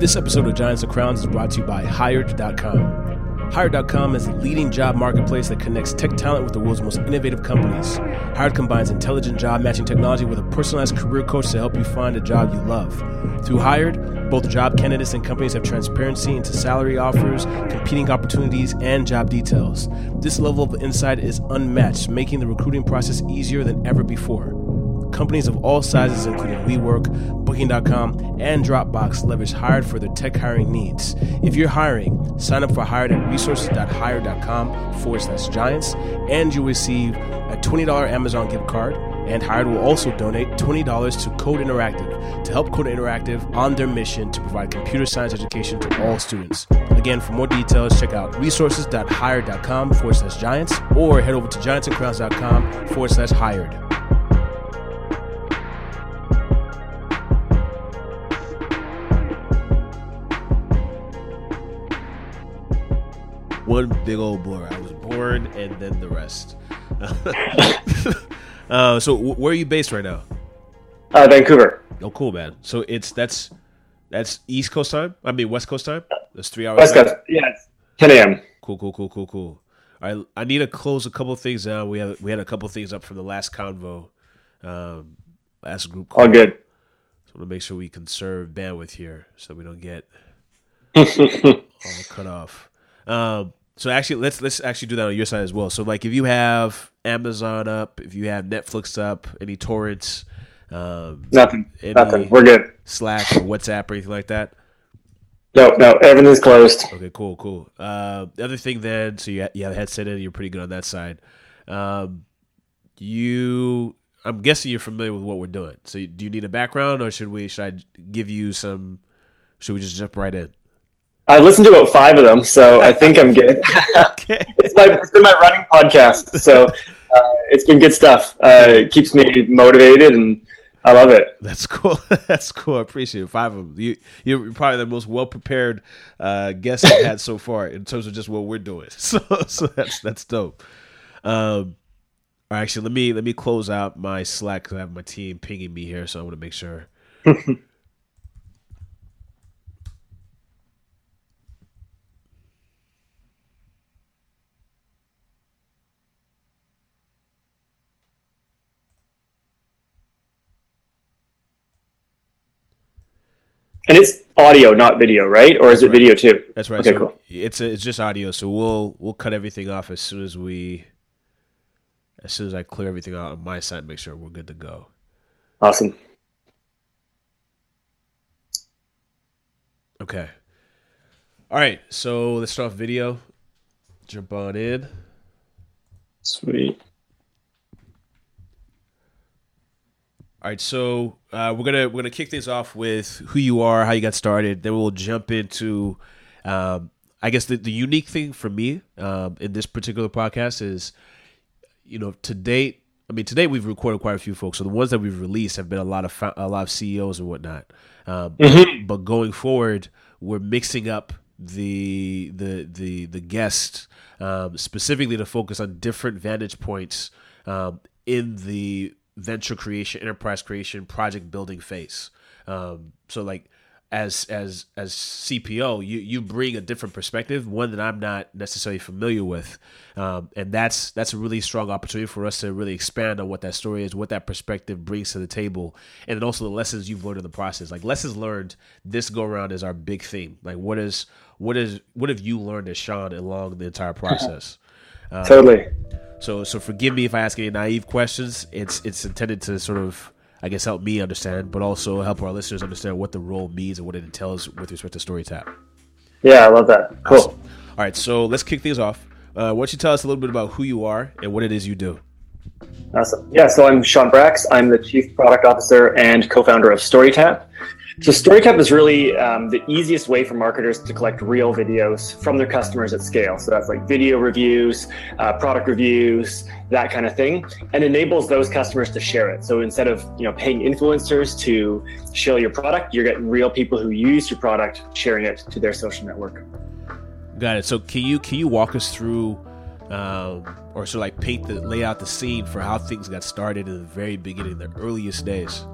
This episode of Giants and Crowns is brought to you by Hired.com. Hired.com is the leading job marketplace that connects tech talent with the world's most innovative companies. Hired combines intelligent job matching technology with a personalized career coach to help you find a job you love. Through Hired, both job candidates and companies have transparency into salary offers, competing opportunities, and job details. This level of insight is unmatched, making the recruiting process easier than ever before. Companies of all sizes, including WeWork, Booking.com, and Dropbox, leverage Hired for their tech hiring needs. If you're hiring, sign up for Hired at resources.hired.com forward slash giants, and you'll receive a $20 Amazon gift card. And Hired will also donate $20 to Code Interactive to help Code Interactive on their mission to provide computer science education to all students. Again, for more details, check out resources.hired.com forward slash giants or head over to giantsandcrowns.com forward slash hired. One big old blur. I was born and then the rest. uh, so where are you based right now? Uh, Vancouver. Oh, cool, man. So it's that's that's East Coast time. I mean West Coast time. That's three hours. West Coast. Yeah, 10 a.m. Cool, cool, cool, cool, cool. All right, I need to close a couple of things down. We had we had a couple things up from the last convo, um, last group. Call. All good. So I want to make sure we conserve bandwidth here, so we don't get all cut off. Um, so actually, let's let's actually do that on your side as well. So like, if you have Amazon up, if you have Netflix up, any torrents, um, nothing, nothing. We're good. Slack or WhatsApp or anything like that. No, no, everything's closed. Okay, cool, cool. Uh, the other thing then, so you you have a headset in, you're pretty good on that side. Um, you, I'm guessing you're familiar with what we're doing. So do you need a background, or should we? Should I give you some? Should we just jump right in? I listened to about five of them, so I think I'm good. okay. it's, my, it's been my running podcast, so uh, it's been good stuff. Uh, it keeps me motivated, and I love it. That's cool. That's cool. I appreciate it. Five of them. You, you're probably the most well prepared uh, guest I've had so far in terms of just what we're doing. So, so that's that's dope. Um, actually, let me let me close out my Slack because I have my team pinging me here, so I want to make sure. And it's audio, not video, right? Or is it right. video too? That's right. Okay, so cool. It's a, it's just audio, so we'll we'll cut everything off as soon as we as soon as I clear everything out on my side, make sure we're good to go. Awesome. Okay. All right, so let's start off video. Jump on in. Sweet. All right, so uh, we're gonna we're gonna kick things off with who you are, how you got started. Then we'll jump into, um, I guess the, the unique thing for me um, in this particular podcast is, you know, to date. I mean, today we've recorded quite a few folks. So the ones that we've released have been a lot of a lot of CEOs and whatnot. Um, mm-hmm. But going forward, we're mixing up the the the the guests um, specifically to focus on different vantage points um, in the venture creation, enterprise creation, project building phase. Um, so like as as as CPO, you you bring a different perspective, one that I'm not necessarily familiar with, um, and that's that's a really strong opportunity for us to really expand on what that story is, what that perspective brings to the table, and then also the lessons you've learned in the process. Like lessons learned this go around is our big theme. Like what is what is what have you learned as Sean along the entire process? Um, totally. So so forgive me if I ask any naive questions. It's it's intended to sort of I guess help me understand, but also help our listeners understand what the role means and what it entails with respect to StoryTap. Yeah, I love that. Cool. Awesome. All right, so let's kick things off. Uh, why don't you tell us a little bit about who you are and what it is you do? Awesome. Yeah, so I'm Sean Brax. I'm the Chief Product Officer and co-founder of StoryTap. So StoryTap is really um, the easiest way for marketers to collect real videos from their customers at scale. So that's like video reviews, uh, product reviews, that kind of thing, and enables those customers to share it. So instead of you know paying influencers to show your product, you're getting real people who use your product sharing it to their social network. Got it. So can you can you walk us through? Um, or sort of like paint the lay out the scene for how things got started in the very beginning, the earliest days.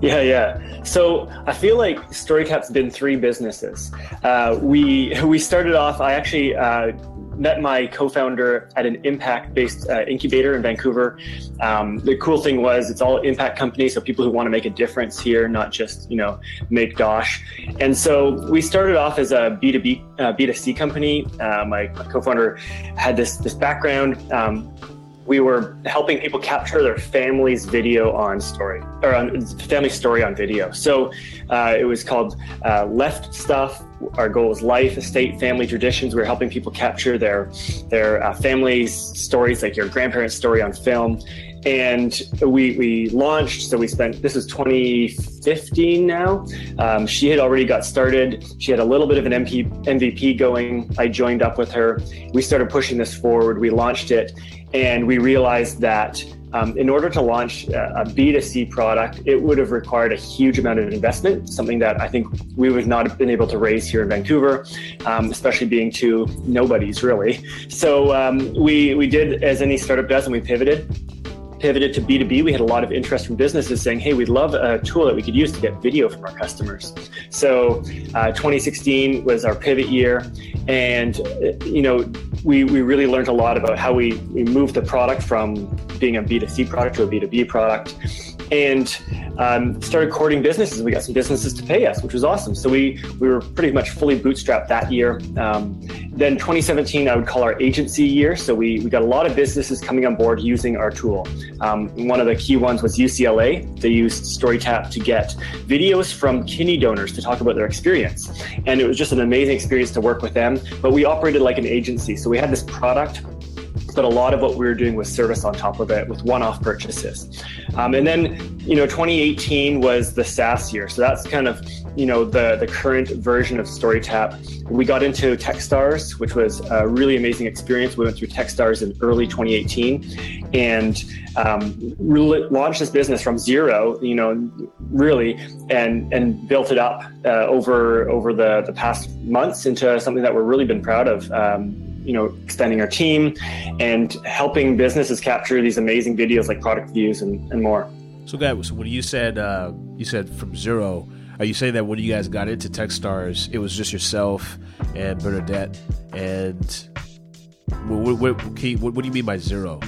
Yeah, yeah. So I feel like StoryTap's been three businesses. Uh, we we started off. I actually uh, met my co-founder at an impact-based uh, incubator in Vancouver. Um, the cool thing was it's all impact companies, so people who want to make a difference here, not just you know make dosh. And so we started off as a B two B uh, B two C company. Uh, my, my, co-founder had this this background. Um, we were helping people capture their family's video on story or on family story on video. So uh, it was called uh, Left Stuff. Our goal was life, estate, family traditions. We were helping people capture their their uh, family's stories, like your grandparents' story on film. And we we launched. So we spent. This is 2015 now. Um, she had already got started. She had a little bit of an MP, MVP going. I joined up with her. We started pushing this forward. We launched it and we realized that um, in order to launch a B2C product, it would have required a huge amount of investment, something that I think we would not have been able to raise here in Vancouver, um, especially being two nobodies, really. So um, we, we did as any startup does, and we pivoted pivoted to B2B, we had a lot of interest from businesses saying, hey, we'd love a tool that we could use to get video from our customers. So uh, 2016 was our pivot year. And, you know, we, we really learned a lot about how we, we moved the product from being a B2C product to a B2B product and um, started courting businesses. We got some businesses to pay us, which was awesome. So we we were pretty much fully bootstrapped that year. Um, then 2017, I would call our agency year. So we, we got a lot of businesses coming on board using our tool. Um, one of the key ones was UCLA. They used StoryTap to get videos from kidney donors to talk about their experience. And it was just an amazing experience to work with them. But we operated like an agency. So we had this product but a lot of what we were doing was service on top of it with one-off purchases. Um, and then, you know, 2018 was the SaaS year, so that's kind of you know the the current version of StoryTap. We got into TechStars, which was a really amazing experience. We went through TechStars in early 2018, and um, launched this business from zero, you know, really, and and built it up uh, over over the the past months into something that we're really been proud of. Um, you know, extending our team and helping businesses capture these amazing videos like product views and, and more. So, guys, so when you said uh, you said from zero, are you saying that when you guys got into TechStars, it was just yourself and Bernadette? And what, what, what, what do you mean by zero?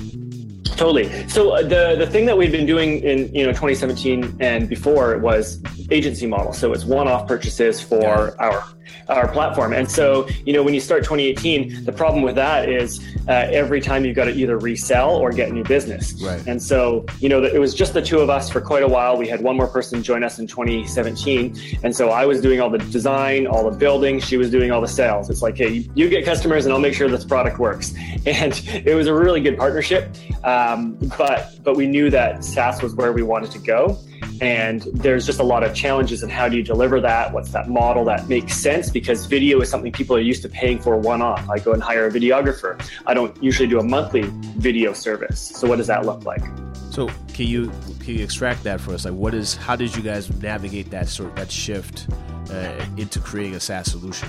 Totally. So uh, the the thing that we've been doing in you know 2017 and before was agency model. So it's one-off purchases for yeah. our our platform. And so, you know, when you start 2018, the problem with that is uh, every time you've got to either resell or get new business. Right. And so, you know, it was just the two of us for quite a while. We had one more person join us in 2017. And so I was doing all the design, all the building. She was doing all the sales. It's like, hey, you get customers and I'll make sure this product works. And it was a really good partnership. Um, but, but we knew that SaaS was where we wanted to go. And there's just a lot of challenges in how do you deliver that? What's that model that makes sense? Because video is something people are used to paying for one off. I go and hire a videographer. I don't usually do a monthly video service. So what does that look like? So can you can you extract that for us? Like, what is how did you guys navigate that sort that shift uh, into creating a SaaS solution?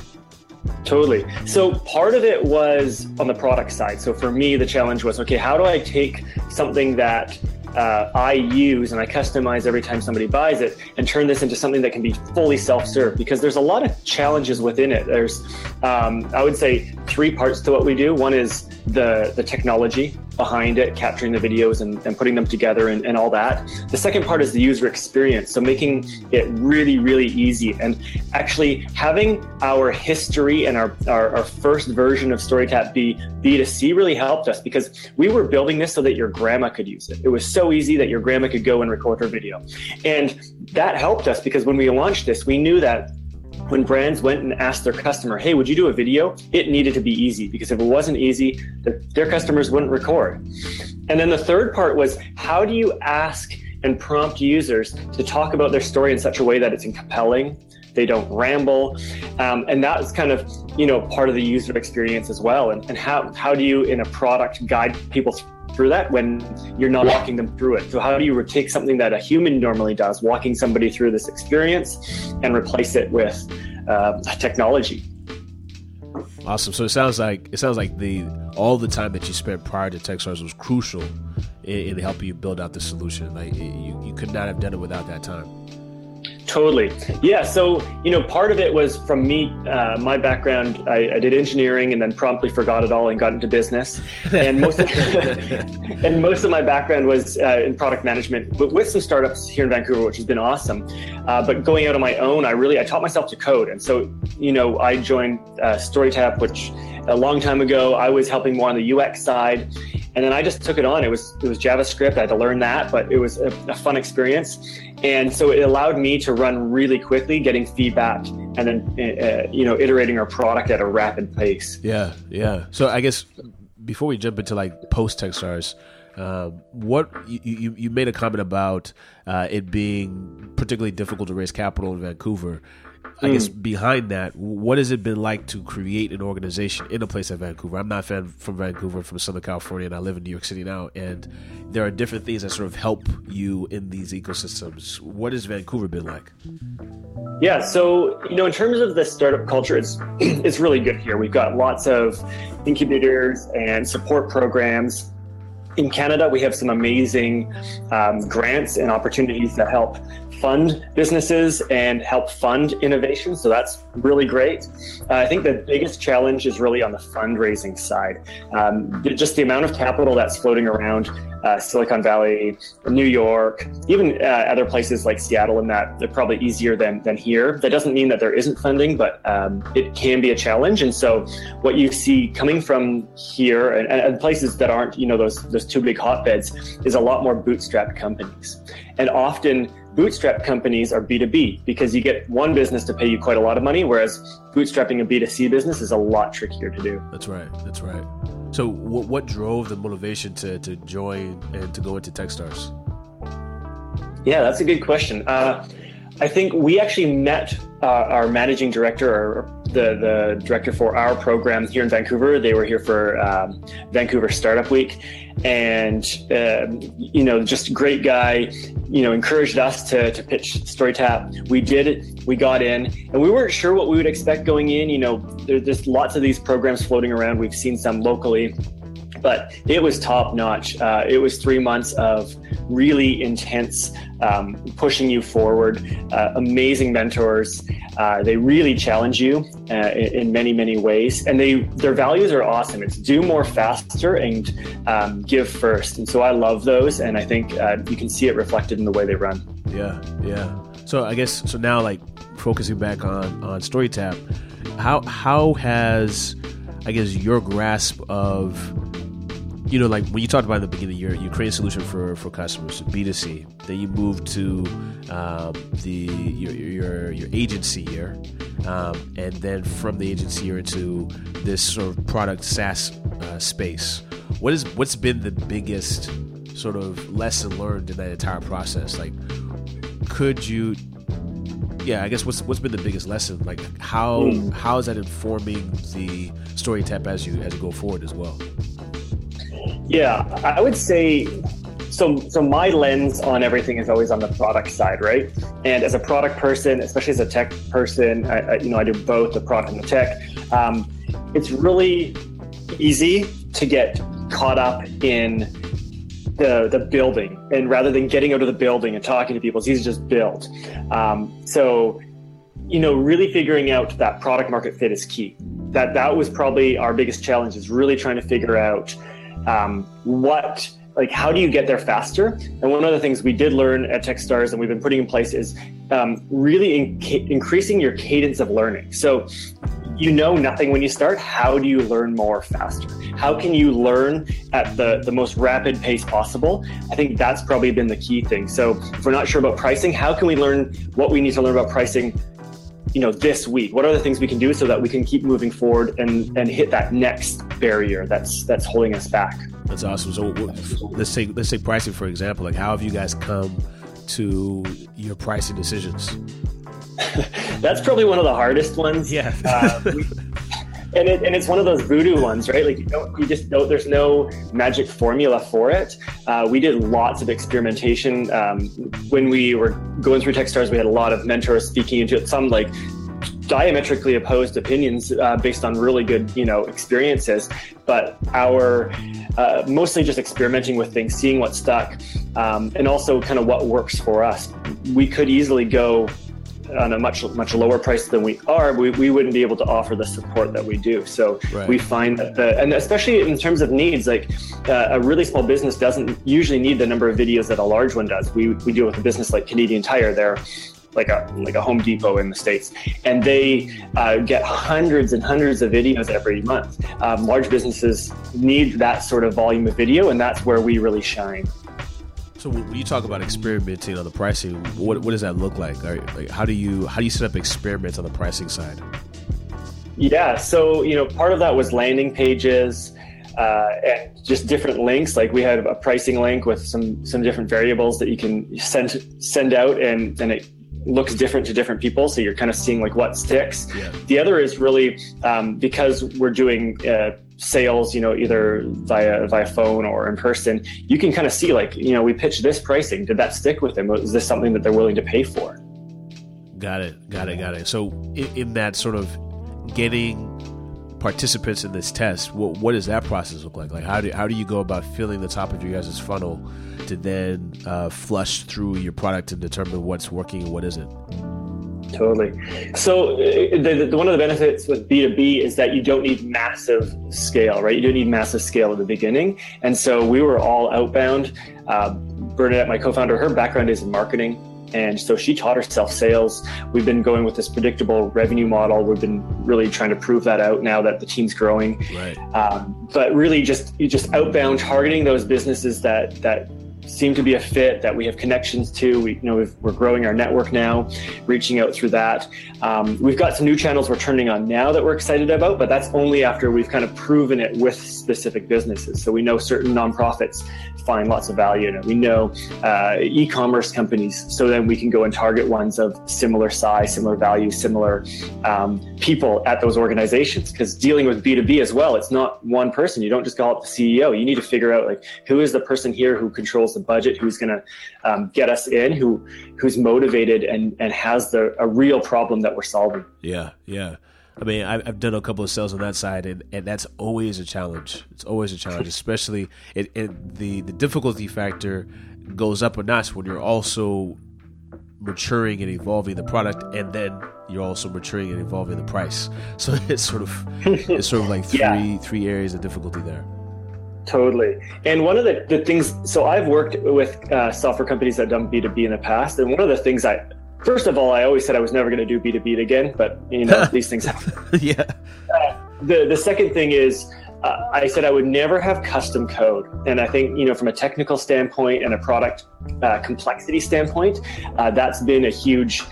Totally. So part of it was on the product side. So for me, the challenge was okay, how do I take something that uh, I use and I customize every time somebody buys it and turn this into something that can be fully self-serve because there's a lot of challenges within it. There's, um, I would say, three parts to what we do. One is the the technology behind it, capturing the videos and, and putting them together and, and all that. The second part is the user experience. So making it really, really easy and actually having our history and our, our, our first version of StoryTap be B2C really helped us because we were building this so that your grandma could use it. It was so easy that your grandma could go and record her video. And that helped us because when we launched this, we knew that when brands went and asked their customer, hey, would you do a video? It needed to be easy because if it wasn't easy, their customers wouldn't record. And then the third part was how do you ask and prompt users to talk about their story in such a way that it's compelling, they don't ramble, um, and that's kind of you know part of the user experience as well. And, and how how do you in a product guide people through that when you're not walking them through it. So how do you take something that a human normally does, walking somebody through this experience, and replace it with uh, technology? Awesome. So it sounds like it sounds like the all the time that you spent prior to TechStars was crucial in, in helping you build out the solution. Like you, you could not have done it without that time. Totally. Yeah. So, you know, part of it was from me, uh, my background. I, I, did engineering and then promptly forgot it all and got into business. And most of, and most of my background was uh, in product management, but with some startups here in Vancouver, which has been awesome. Uh, but going out on my own, I really I taught myself to code, and so you know, I joined uh, StoryTap, which a long time ago I was helping more on the UX side, and then I just took it on. It was it was JavaScript. I had to learn that, but it was a, a fun experience. And so it allowed me to run really quickly, getting feedback, and then uh, you know iterating our product at a rapid pace. Yeah, yeah. So I guess before we jump into like post Techstars, um, what you, you, you made a comment about uh, it being particularly difficult to raise capital in Vancouver. I guess mm. behind that, what has it been like to create an organization in a place like Vancouver? I'm not fan from Vancouver, from Southern California, and I live in New York City now. And there are different things that sort of help you in these ecosystems. What has Vancouver been like? Yeah, so you know, in terms of the startup culture, it's it's really good here. We've got lots of incubators and support programs in Canada, we have some amazing um, grants and opportunities that help fund businesses and help fund innovation. So that's really great. Uh, I think the biggest challenge is really on the fundraising side. Um, just the amount of capital that's floating around uh, Silicon Valley, New York, even uh, other places like Seattle, and that they're probably easier than, than here. That doesn't mean that there isn't funding, but um, it can be a challenge. And so, what you see coming from here and, and places that aren't, you know, those those two big hotbeds, is a lot more bootstrapped companies, and often bootstrap companies are B2B because you get one business to pay you quite a lot of money, whereas bootstrapping a B2C business is a lot trickier to do. That's right. That's right. So, what, what drove the motivation to, to join and to go into Techstars? Yeah, that's a good question. Uh, I think we actually met uh, our managing director or the, the director for our program here in Vancouver. They were here for um, Vancouver Startup Week. And, uh, you know, just great guy, you know, encouraged us to, to pitch StoryTap. We did it. We got in and we weren't sure what we would expect going in. You know, there, there's lots of these programs floating around. We've seen some locally but it was top notch. Uh, it was three months of really intense um, pushing you forward, uh, amazing mentors. Uh, they really challenge you uh, in, many, many ways, and they their values are awesome. It's do more faster and um, give first, and so I love those, and I think uh, you can see it reflected in the way they run. Yeah, yeah. So I guess so now, like focusing back on on StoryTap, how how has I guess your grasp of you know, like when you talked about in the beginning, you you create a solution for for customers, B two C. Then you move to um, the your, your your agency here, um, and then from the agency here into this sort of product SaaS uh, space. What is what's been the biggest sort of lesson learned in that entire process? Like, could you? Yeah, I guess what's what's been the biggest lesson? Like, how mm. how is that informing the StoryTap as you as you go forward as well? Yeah, I would say so so my lens on everything is always on the product side right? And as a product person especially as a tech person I, I, you know i do both the product and the tech um, it's really easy to get caught up in the the building. And rather than getting out of the building and talking to people it's easy to just build. Um, so you know really figuring out that product market fit is key. That that was probably our biggest challenge is really trying to figure out um, what like how do you get there faster? And one of the things we did learn at techstars and we've been putting in place is um, really in- increasing your cadence of learning. So you know nothing when you start. How do you learn more faster? How can you learn at the, the most rapid pace possible? I think that's probably been the key thing. So if we're not sure about pricing how can we learn what we need to learn about pricing you know this week? What are the things we can do so that we can keep moving forward and and hit that next barrier that's that's holding us back? That's awesome. So let's say let's say pricing for example. Like how have you guys come to your pricing decisions? That's probably one of the hardest ones. Yeah. Uh, and it, and it's one of those voodoo ones, right? Like you don't, you just don't. There's no magic formula for it. Uh, we did lots of experimentation um, when we were going through TechStars. We had a lot of mentors speaking into it. Some like diametrically opposed opinions uh, based on really good, you know, experiences. But our uh, mostly just experimenting with things, seeing what stuck, um, and also kind of what works for us. We could easily go on a much much lower price than we are, we, we wouldn't be able to offer the support that we do. So right. we find that the and especially in terms of needs, like uh, a really small business doesn't usually need the number of videos that a large one does. We we deal with a business like Canadian Tire. They're like a like a Home Depot in the states, and they uh, get hundreds and hundreds of videos every month. Um, large businesses need that sort of volume of video, and that's where we really shine. So when you talk about experimenting on the pricing, what, what does that look like? like? How do you how do you set up experiments on the pricing side? Yeah, so you know, part of that was landing pages. Uh, and just different links. Like we had a pricing link with some some different variables that you can send send out, and and it looks different to different people. So you're kind of seeing like what sticks. Yeah. The other is really um, because we're doing uh, sales, you know, either via via phone or in person. You can kind of see like, you know, we pitched this pricing. Did that stick with them? Is this something that they're willing to pay for? Got it. Got it. Got it. So in, in that sort of getting participants in this test, what what does that process look like? Like how do how do you go about filling the top of your guys' funnel to then uh, flush through your product and determine what's working and what isn't? Totally. So, uh, the, the, one of the benefits with B2B is that you don't need massive scale, right? You don't need massive scale at the beginning. And so, we were all outbound. Uh, Bernadette, my co founder, her background is in marketing. And so she taught herself sales. We've been going with this predictable revenue model. We've been really trying to prove that out now that the team's growing. Right. Um, but really, just you just outbound targeting those businesses that that seem to be a fit that we have connections to. We, you know, we are growing our network now, reaching out through that. Um, we've got some new channels we're turning on now that we're excited about, but that's only after we've kind of proven it with specific businesses. So we know certain nonprofits find lots of value in it. We know uh, e-commerce companies, so then we can go and target ones of similar size, similar value, similar um, people at those organizations. Because dealing with B2B as well, it's not one person. You don't just call up the CEO. You need to figure out like who is the person here who controls the budget, who's going to um, get us in, who who's motivated and and has the a real problem that we're solving. Yeah, yeah. I mean, I've done a couple of sales on that side, and, and that's always a challenge. It's always a challenge, especially it, it, the the difficulty factor goes up a notch when you're also maturing and evolving the product, and then you're also maturing and evolving the price. So it's sort of it's sort of like three yeah. three areas of difficulty there. Totally. And one of the, the things, so I've worked with uh, software companies that done B2B in the past. And one of the things I, first of all, I always said I was never going to do B2B again, but you know, these things happen. yeah. Uh, the, the second thing is, uh, I said I would never have custom code. And I think, you know, from a technical standpoint and a product uh, complexity standpoint, uh, that's been a huge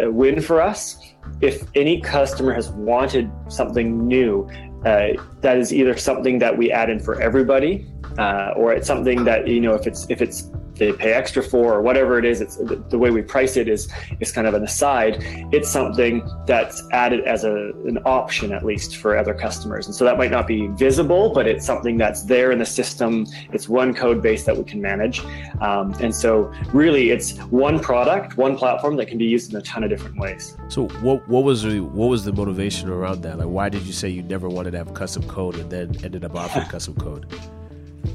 uh, win for us. If any customer has wanted something new, uh, that is either something that we add in for everybody, uh, or it's something that you know if it's if it's they pay extra for or whatever it is it's the, way we price it is is kind of an aside. It's something that's added as a, an option at least for other customers. And so that might not be visible but it's something that's there in the system. It's one code base that we can manage. Um, and so really it's one product one platform that can be used in a ton of different ways. So what, what was the what was the motivation around that? Like why did you say you never wanted to have custom code and then ended up offering custom code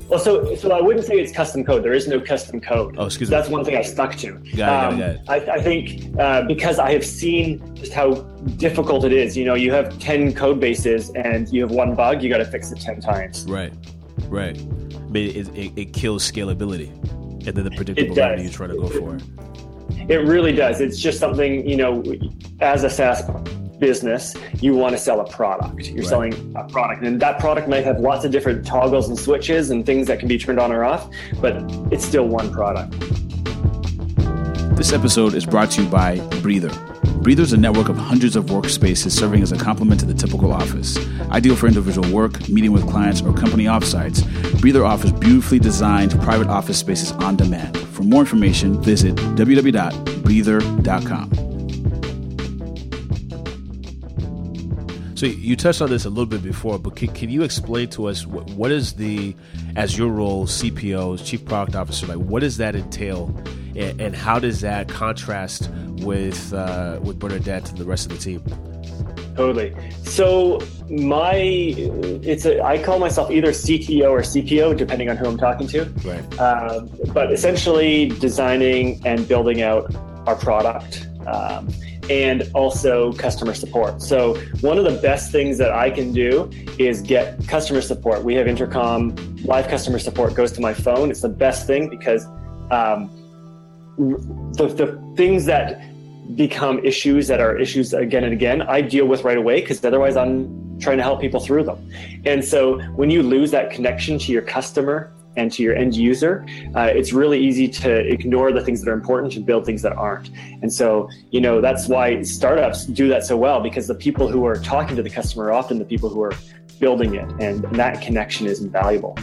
well, so so I wouldn't say it's custom code. There is no custom code. Oh, excuse me. That's one thing I stuck to. Got it, got it, got it. Um, I, I, think uh, because I have seen just how difficult it is. You know, you have ten code bases and you have one bug, you got to fix it ten times. Right, right. Mean, it, it, it kills scalability, and then the predictable value you try to go for. It really does. It's just something you know, as a SaaS business, you want to sell a product. You're right. selling a product, and that product might have lots of different toggles and switches and things that can be turned on or off, but it's still one product. This episode is brought to you by Breather. Breather is a network of hundreds of workspaces serving as a complement to the typical office. Ideal for individual work, meeting with clients, or company offsites, Breather offers beautifully designed private office spaces on demand. For more information, visit www.breather.com. So you touched on this a little bit before, but can, can you explain to us what, what is the, as your role, CPO, Chief Product Officer, like what does that entail, and, and how does that contrast with uh, with Bernadette and the rest of the team? Totally. So my it's a I call myself either CTO or CPO depending on who I'm talking to. Right. Uh, but essentially designing and building out our product. Um, and also customer support. So, one of the best things that I can do is get customer support. We have intercom, live customer support goes to my phone. It's the best thing because um, the, the things that become issues that are issues again and again, I deal with right away because otherwise I'm trying to help people through them. And so when you lose that connection to your customer and to your end user, uh, it's really easy to ignore the things that are important and build things that aren't. And so, you know, that's why startups do that so well because the people who are talking to the customer are often the people who are building it, and that connection is invaluable.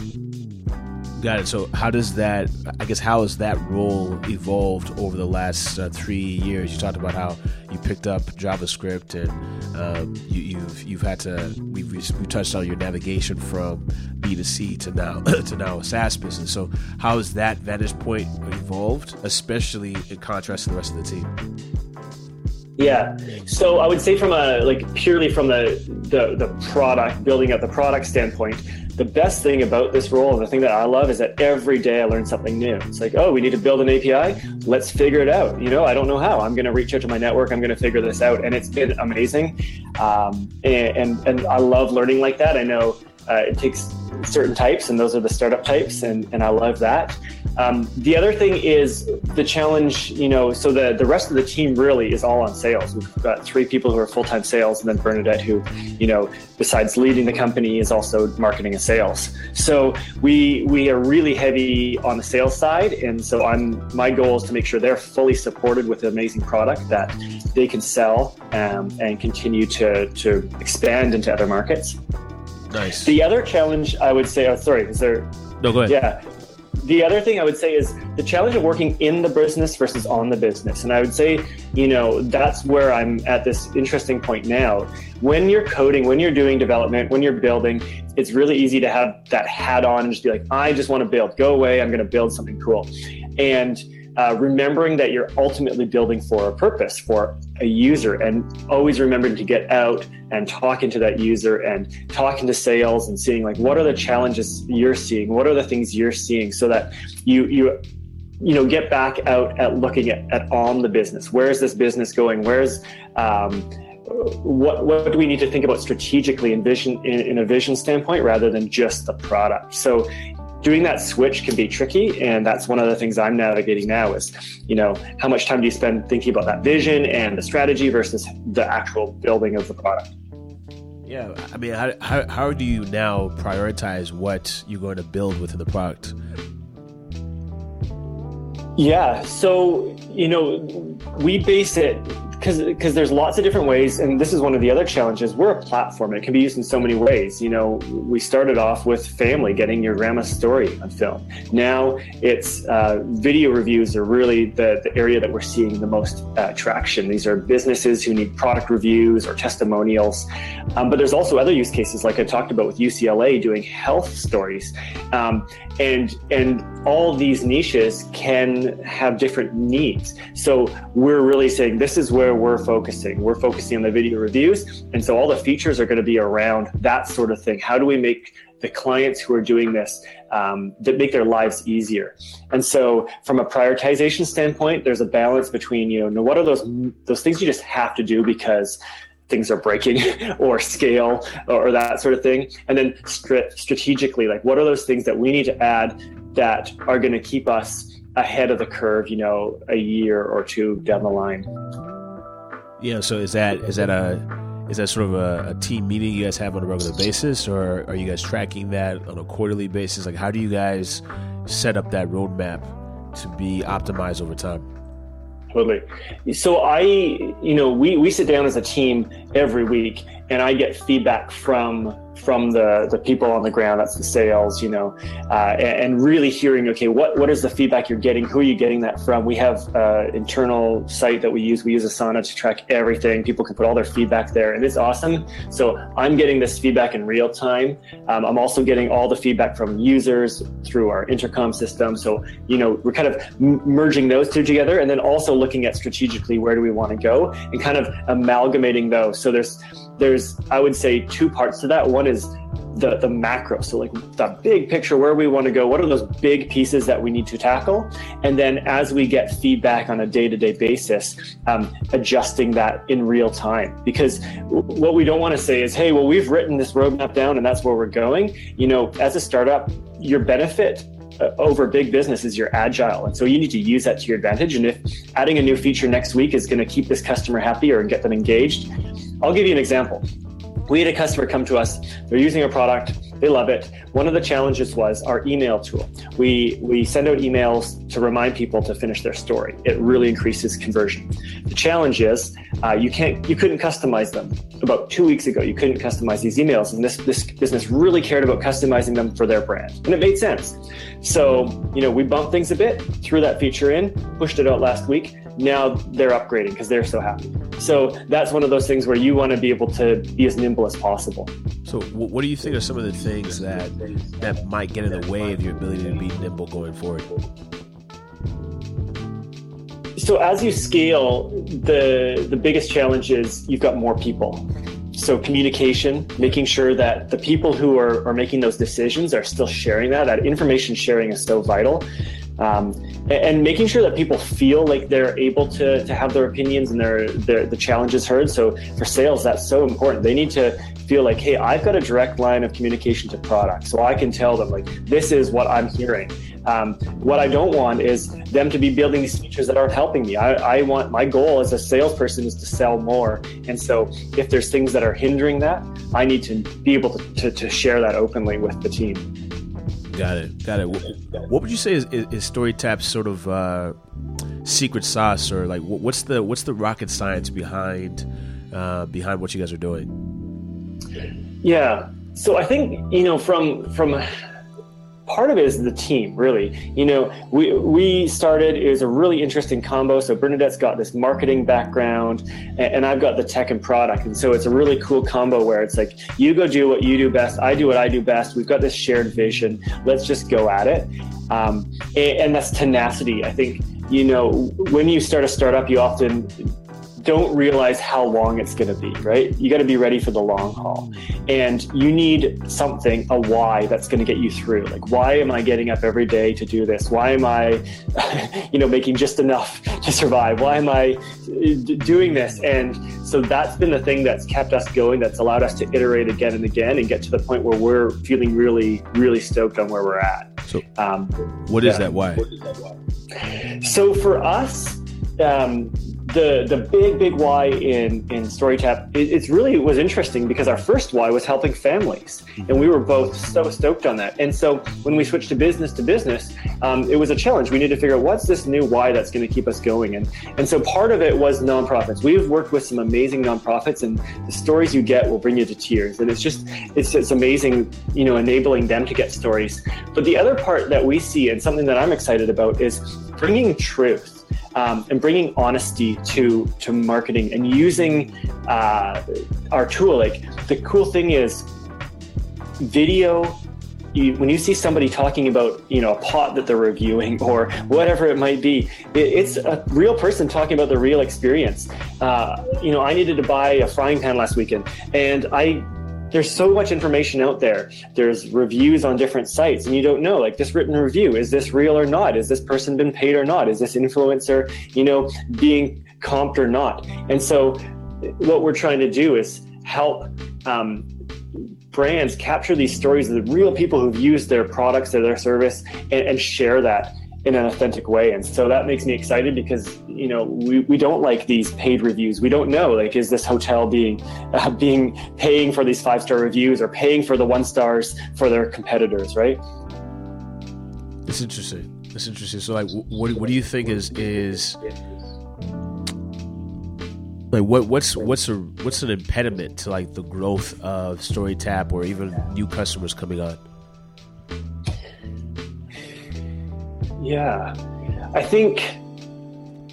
Got it. So, how does that? I guess how has that role evolved over the last uh, three years? You talked about how you picked up JavaScript, and um, you, have you've, you've had to. We've we've touched on your navigation from B two C to now to now a SaaS business. So, how has that vantage point evolved, especially in contrast to the rest of the team? Yeah. So I would say from a like purely from the the, the product building up the product standpoint, the best thing about this role and the thing that I love is that every day I learn something new. It's like, oh, we need to build an API. Let's figure it out. You know, I don't know how. I'm going to reach out to my network. I'm going to figure this out, and it's been amazing. Um, and, and and I love learning like that. I know uh, it takes certain types, and those are the startup types, and, and I love that. Um, the other thing is the challenge, you know, so the, the rest of the team really is all on sales. We've got three people who are full time sales, and then Bernadette, who, you know, besides leading the company, is also marketing and sales. So we we are really heavy on the sales side, and so I'm my goal is to make sure they're fully supported with an amazing product that they can sell um, and continue to to expand into other markets. Nice. The other challenge I would say, oh, sorry, is there? No, go ahead. Yeah. The other thing I would say is the challenge of working in the business versus on the business. And I would say, you know, that's where I'm at this interesting point now. When you're coding, when you're doing development, when you're building, it's really easy to have that hat on and just be like, I just want to build. Go away. I'm going to build something cool. And uh, remembering that you're ultimately building for a purpose for a user and always remembering to get out and talking to that user and talking to sales and seeing like what are the challenges you're seeing? What are the things you're seeing? So that you you you know get back out at looking at, at on the business. Where is this business going? Where's um, what what do we need to think about strategically in vision in, in, a vision standpoint rather than just the product? So doing that switch can be tricky and that's one of the things i'm navigating now is you know how much time do you spend thinking about that vision and the strategy versus the actual building of the product? Yeah i mean how, how, how do you now prioritize what you're going to build within the product? Yeah so you know we base it because because there's lots of different ways and this is one of the other challenges. We're a platform. It can be used in so many ways. You know we started off with family getting your grandma's story on film. Now it's uh, video reviews are really the, the area that we're seeing the most uh, traction. These are businesses who need product reviews or testimonials. Um, but there's also other use cases like i talked about with ucla doing health stories. Um, and and all these niches can have different needs. So we're really saying this is where we're focusing. We're focusing on the video reviews. And so all the features are going to be around that sort of thing. How do we make the clients who are doing this um, that make their lives easier? And so from a prioritization standpoint there's a balance between you know what are those those things you just have to do because things are breaking or scale or, that sort of thing. And then strategically like what are those things that we need to add that are going to keep us ahead of the curve you know a year or two down the line? Yeah so is that is that a is that sort of a, a, team meeting you guys have on a regular basis or are you guys tracking that on a quarterly basis? Like how do you guys set up that roadmap to be optimized over time Totally. So I, you know, we, we sit down as a team every week and I get feedback from from the the people on the ground. That's the sales, you know, uh, and, and, really hearing okay, what what is the feedback you're getting? Who are you getting that from? We have an internal site that we use. We use Asana to track everything. People can put all their feedback there, and it's awesome. So I'm getting this feedback in real time. Um, I'm also getting all the feedback from users through our intercom system. So you know, we're kind of m- merging those two together, and then also looking at strategically where do we want to go, and kind of amalgamating those. So there's there's I would say two parts to that. One is the the macro, so like the big picture, where we want to go. What are those big pieces that we need to tackle? And then as we get feedback on a day to day basis, um, adjusting that in real time. Because what we don't want to say is, hey, well, we've written this roadmap down, and that's where we're going. You know, as a startup, your benefit Uh, over big business is you're agile. And so you need to use that to your advantage. And if adding a new feature next week is going to keep this customer happy or get them engaged, I'll give you an example. We had a customer come to us, they're using our product, they love it. One of the challenges was our email tool. We we send out emails to remind people to finish their story. It really increases conversion. The challenge is uh, you can't you couldn't customize them. About two weeks ago, you couldn't customize these emails, and this this business really cared about customizing them for their brand, and it made sense. So you know we bumped things a bit, threw that feature in, pushed it out last week now they're upgrading because they're so happy. So that's one of those things where you want to be able to be as nimble as possible. So, what do you think are some of the things that that might get in the way of your ability to be nimble going forward? So, as you scale, the the biggest challenge is you've got more people. So, communication, making sure that the people who are, are making those decisions are still sharing that. That information sharing is so vital. Um, and making sure that people feel like they're able to, to have their opinions and their, their the challenges heard. So for sales, that's so important. They need to feel like, hey, I've got a direct line of communication to product, so I can tell them like this is what I'm hearing. Um, what I don't want is them to be building these features that aren't helping me. I, I want my goal as a salesperson is to sell more, and so if there's things that are hindering that, I need to be able to, to, to share that openly with the team. Got it. Got it. What would you say is, is, is StoryTap's sort of uh, secret sauce, or like what's the what's the rocket science behind uh, behind what you guys are doing? Yeah. So I think you know from from part of it is the team, really. You know, we we started it was a really interesting combo. So Bernadette's got this marketing background, and, and, I've got the tech and product, and so it's a really cool combo where it's like you go do what you do best, I do what I do best. We've got this shared vision. Let's just go at it, um, and, and that's tenacity. I think you know when you start a startup, you often don't realize how long it's going to be, right? You got to be ready for the long haul. And you need something, a why that's going to get you through. Like, why am I getting up every day to do this? Why am I, you know, making just enough to survive? Why am I doing this? And so that's been the thing that's kept us going, that's allowed us to iterate again and again and get to the point where we're feeling really, really stoked on where we're at. So, um, what is yeah. that why? So for us, um, the the big big why in in StoryTap it, it's really it was interesting because our first why was helping families. And we were both so stoked on that. And so when we switched to business to business um, it was a challenge. We needed to figure out what's this new why that's going to keep us going. And and so part of it was nonprofits. We've worked with some amazing nonprofits and the stories you get will bring you to tears. And it's just it's it's amazing you know enabling them to get stories. But the other part that we see and something that I'm excited about is bringing truth um, and bringing honesty to to marketing and using uh, our tool. Like the cool thing is, video. You, when you see somebody talking about you know a pot that they're reviewing or whatever it might be, it, it's a real person talking about the real experience. Uh, you know, I needed to buy a frying pan last weekend, and I there's so much information out there. There's reviews on different sites, and you don't know, like this written review, is this real or not? Is this person been paid or not? Is this influencer, you know, being comped or not? And so, what we're trying to do is help um, brands capture these stories of the real people who've used their products or their service and, and share that in an authentic way. And so that makes me excited because you know we, we don't like these paid reviews. We don't know like is this hotel being uh, being paying for these five star reviews or paying for the one stars for their competitors, right? It's interesting. It's interesting. So like, what what do you think is is like what what's what's a what's an impediment to like the growth of StoryTap or even new customers coming on? Yeah, I think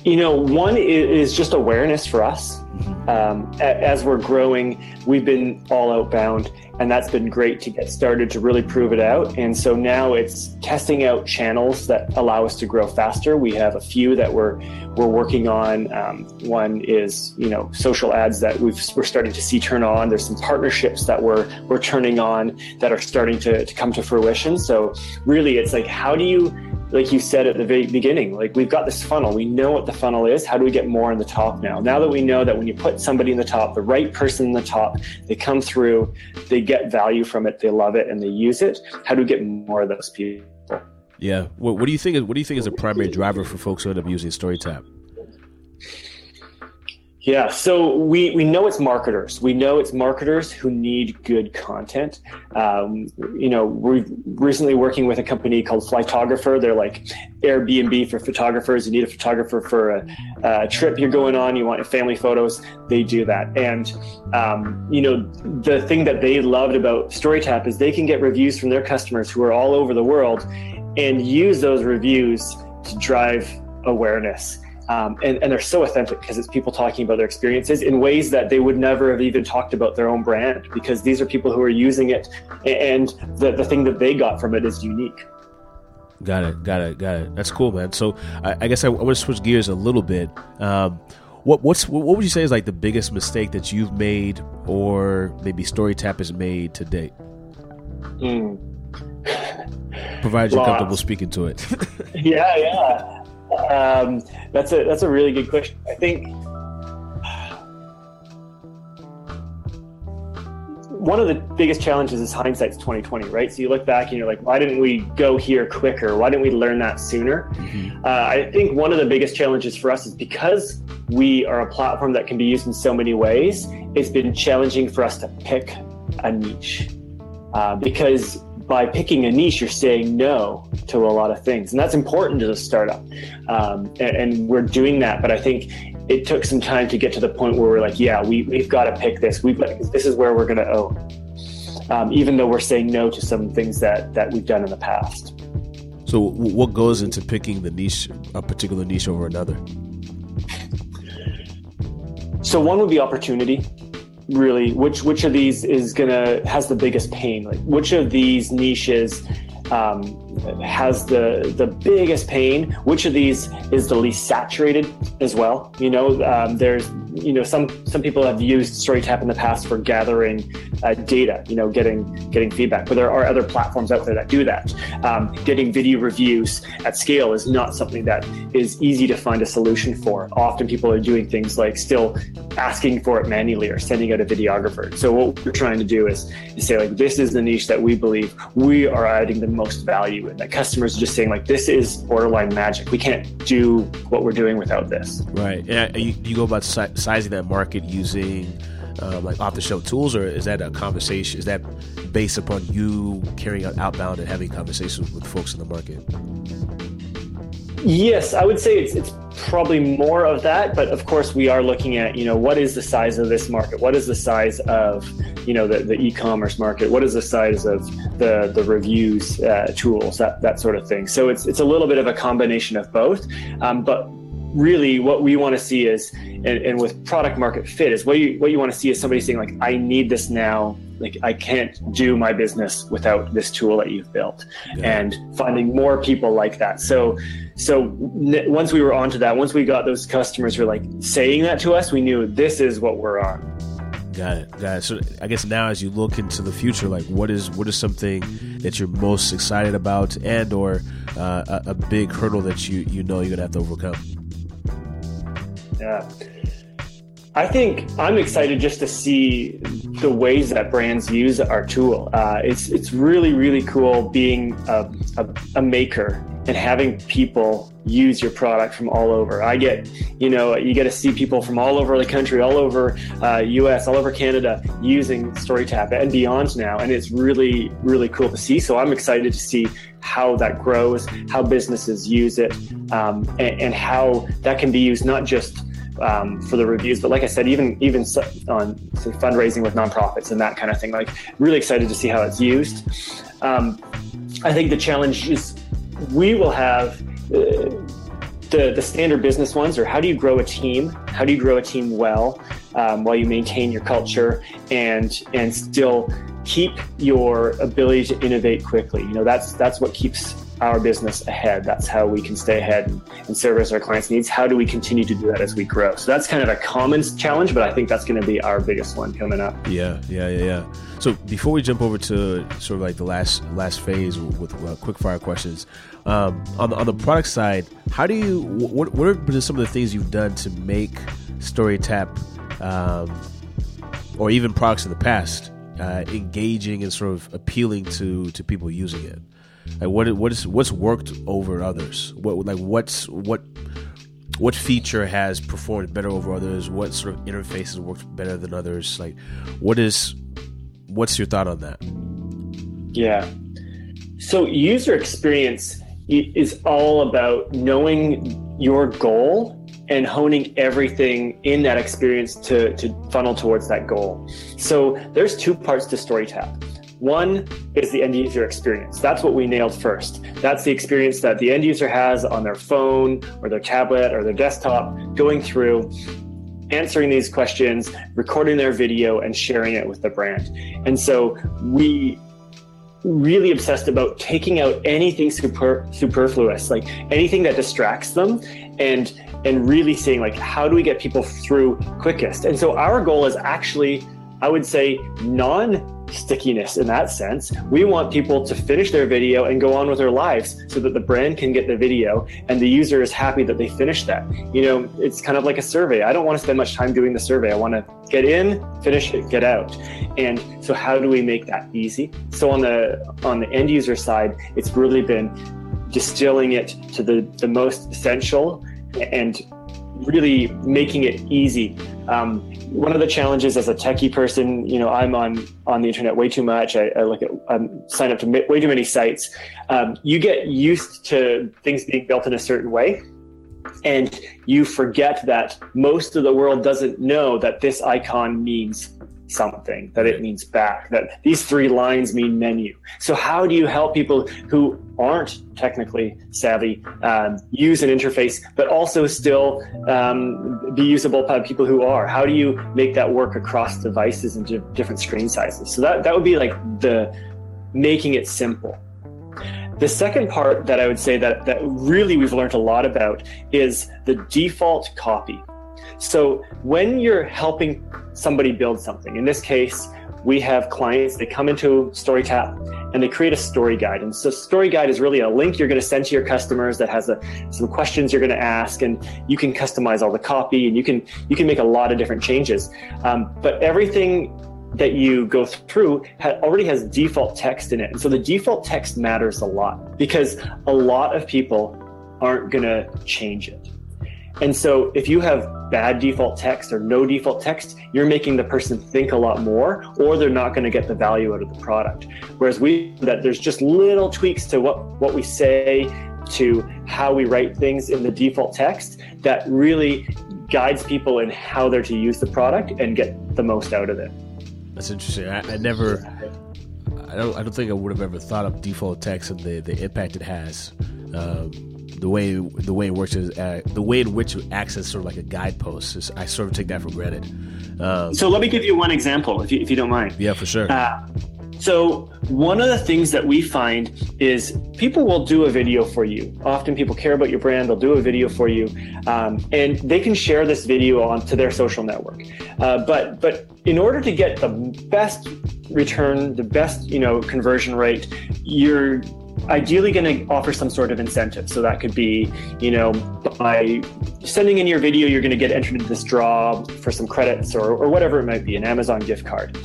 you know one is just awareness for us. Um, as we're growing, we've been all outbound, and that's been great to get started to really prove it out. And so now it's testing out channels that allow us to grow faster. We have a few that we're we're working on. Um, one is you know social ads that we've, we're starting to see turn on. There's some partnerships that we're we're turning on that are starting to, to come to fruition. So really, it's like how do you like you said at the very beginning, like we've got this funnel. We know what the funnel is. How do we get more in the top now? Now that we know that when you put somebody in the top, the right person in the top, they come through, they get value from it, they love it, and they use it. How do we get more of those people? Yeah. What, what do you think? Is, what do you think is a primary driver for folks who end up using StoryTap? Yeah, so we, we know it's marketers. We know it's marketers who need good content. Um, you know, we're recently working with a company called Flytographer. They're like Airbnb for photographers. You need a photographer for a, a trip you're going on. You want your family photos. They do that. And um, you know, the thing that they loved about StoryTap is they can get reviews from their customers who are all over the world, and use those reviews to drive awareness. Um, and, and, they're so authentic because it's people talking about their experiences in ways that they would never have even talked about their own brand because these are people who are using it. And the, the thing that they got from it is unique. Got it got it got it. That's cool man. So i, I guess i, I want to switch gears a little bit. Um, what what's what would you say is like the biggest mistake that you've made or maybe storytap has made to date? Mm. provided you're comfortable speaking to it. Yeah yeah um, that's a that's a really good question. I think one of the biggest challenges is hindsight's 2020, right? So you look back and you're like, why didn't we go here quicker? Why didn't we learn that sooner? Mm-hmm. Uh, I think one of the biggest challenges for us is because we are a platform that can be used in so many ways. It's been challenging for us to pick a niche uh, because by picking a niche, you're saying no to a lot of things. And that's important to the startup. Um, and, and, we're doing that. But I think it took some time to get to the point where we're like, yeah, we, we've got to pick this. We've got, this is where we're going to own. Um, even though we're saying no to some things that, that we've done in the past. So, what goes into picking the niche, a particular niche over another? So, one would be opportunity really which which of these is gonna has the biggest pain? Like which of these niches um, has the the biggest pain which of these is the least saturated as well you know um, there's you know some some people have used StoryTap in the past for gathering uh, data, you know, getting getting feedback. But there are other platforms out there that do that. Um, getting video reviews at scale is not something that is easy to find a solution for. Often people are doing things like still asking for it manually or sending out a videographer. So what we're trying to do is, is say like this is the niche that we believe we are adding the most value in. That customers are just saying like this is borderline magic. We can't do what we're doing without this. Right. And you, you go about sizing that market using um, like off the shelf tools, or is that a conversation? Is that based upon you carrying out outbound and having conversations with folks in the market? Yes, I would say it's it's probably more of that, but of course we are looking at you know what is the size of this market? What is the size of you know the, the e-commerce market? What is the size of the the reviews uh, tools that that sort of thing? So it's it's a little bit of a combination of both, um, but really what we want to see is and, and, with product market fit is what you what you want to see is somebody saying like i need this now like i can't do my business without this tool that you've built yeah. and finding more people like that so so once we were onto that once we got those customers who were like saying that to us we knew this is what we're on Got it, got it. So I guess now, as you look into the future, like what is what is something that you're most excited about, and or uh, a, a big hurdle that you you know you're gonna have to overcome? Yeah. I think I'm excited just to see the ways that brands use our tool. Uh, it's it's really really cool being a, a, a, maker and having people use your product from all over. I get you know you get to see people from all over the country, all over uh, U.S., all over Canada using StoryTap and beyond now, and it's really really cool to see. So I'm excited to see how that grows, how businesses use it, um, and, and how that can be used not just um, for the reviews. But like I said, even even on fundraising with nonprofits and that kind of thing, like really excited to see how it's used. Um, I think the challenge is we will have. Uh, the, the standard business ones are how do you grow a team? How do you grow a team well um, while you maintain your culture and and still keep your ability to innovate quickly? You know that's that's what keeps our business ahead. That's how we can stay ahead and, and, service our clients' needs. How do we continue to do that as we grow? So that's kind of a common challenge, but I think that's going to be our biggest one coming up. Yeah, yeah, yeah, yeah. So before we jump over to sort of like the last last phase with uh, quick fire questions, um, on the, on the product side, how do you what what are some of the things you've done to make StoryTap um, or even products in the past uh, engaging and sort of appealing to to people using it? Like what what is what's worked over others? What like what's what what feature has performed better over others? What sort of interfaces worked better than others? Like what is what's your thought on that? Yeah. So user experience is all about knowing your goal and honing everything in that experience to, to funnel towards that goal. So there's two parts to StoryTap. One is the end user experience. That's what we nailed first. That's the experience that the end user has on their phone or their tablet or their desktop going through answering these questions, recording their video, and sharing it with the brand. And so we really obsessed about taking out anything super, superfluous, like anything that distracts them, and and really seeing like how do we get people through quickest. And so our goal is actually, I would say, non stickiness in that sense. We want people to finish their video and go on with their lives so that the brand can get the video and the user is happy that they finished that. You know, it's kind of like a survey. I don't want to spend much time doing the survey. I want to get in, finish it, get out. And so how do we make that easy? So on the on the end user side, it's really been distilling it to the the most essential and really making it easy. Um, one of the challenges as a techie person, you know, I'm on on the internet way too much. I, I look at, I'm sign up to way too many sites. Um, you get used to things being built in a certain way, and you forget that most of the world doesn't know that this icon means something, that it means back, that these three lines mean menu. So, how do you help people who aren't technically savvy um, use an interface, but also still um, be usable by people who are? How do you make that work across devices and different screen sizes? So, that, that would be like the making it simple. The second part that I would say that, that really we've learned a lot about is the default copy. So when you're helping somebody build something, in this case, we have clients, that come into StoryTap and they create a story guide. And so story guide is really a link you're going to send to your customers that has a, some questions you're going to ask and you can customize all the copy and you can, you can make a lot of different changes. Um, but everything that you go through already has default text in it. And so the default text matters a lot because a lot of people aren't going to change it. And so if you have bad default text or no default text, you're making the person think a lot more, or they're not going to get the value out of the product. Whereas we that there's just little tweaks to what, what we say, to how we write things in the default text that really guides people in how they're to use the product and get the most out of it. That's interesting. I, I never I don't I don't think I would have ever thought of default text and the, the impact it has. Um, the way the way it works is uh, the way in which it acts as sort of like a guidepost. Is, I sort of take that for granted. Um, so let me give you one example, if you, if you don't mind. Yeah, for sure. Uh, so one of the things that we find is people will do a video for you. Often people care about your brand; they'll do a video for you, um, and they can share this video onto their social network. Uh, but but in order to get the best return, the best you know conversion rate, you're ideally going to offer some sort of incentive. So that could be, you know, by sending in your video, you're going to get entered into this draw for some credits or, or whatever it might be, an Amazon gift card.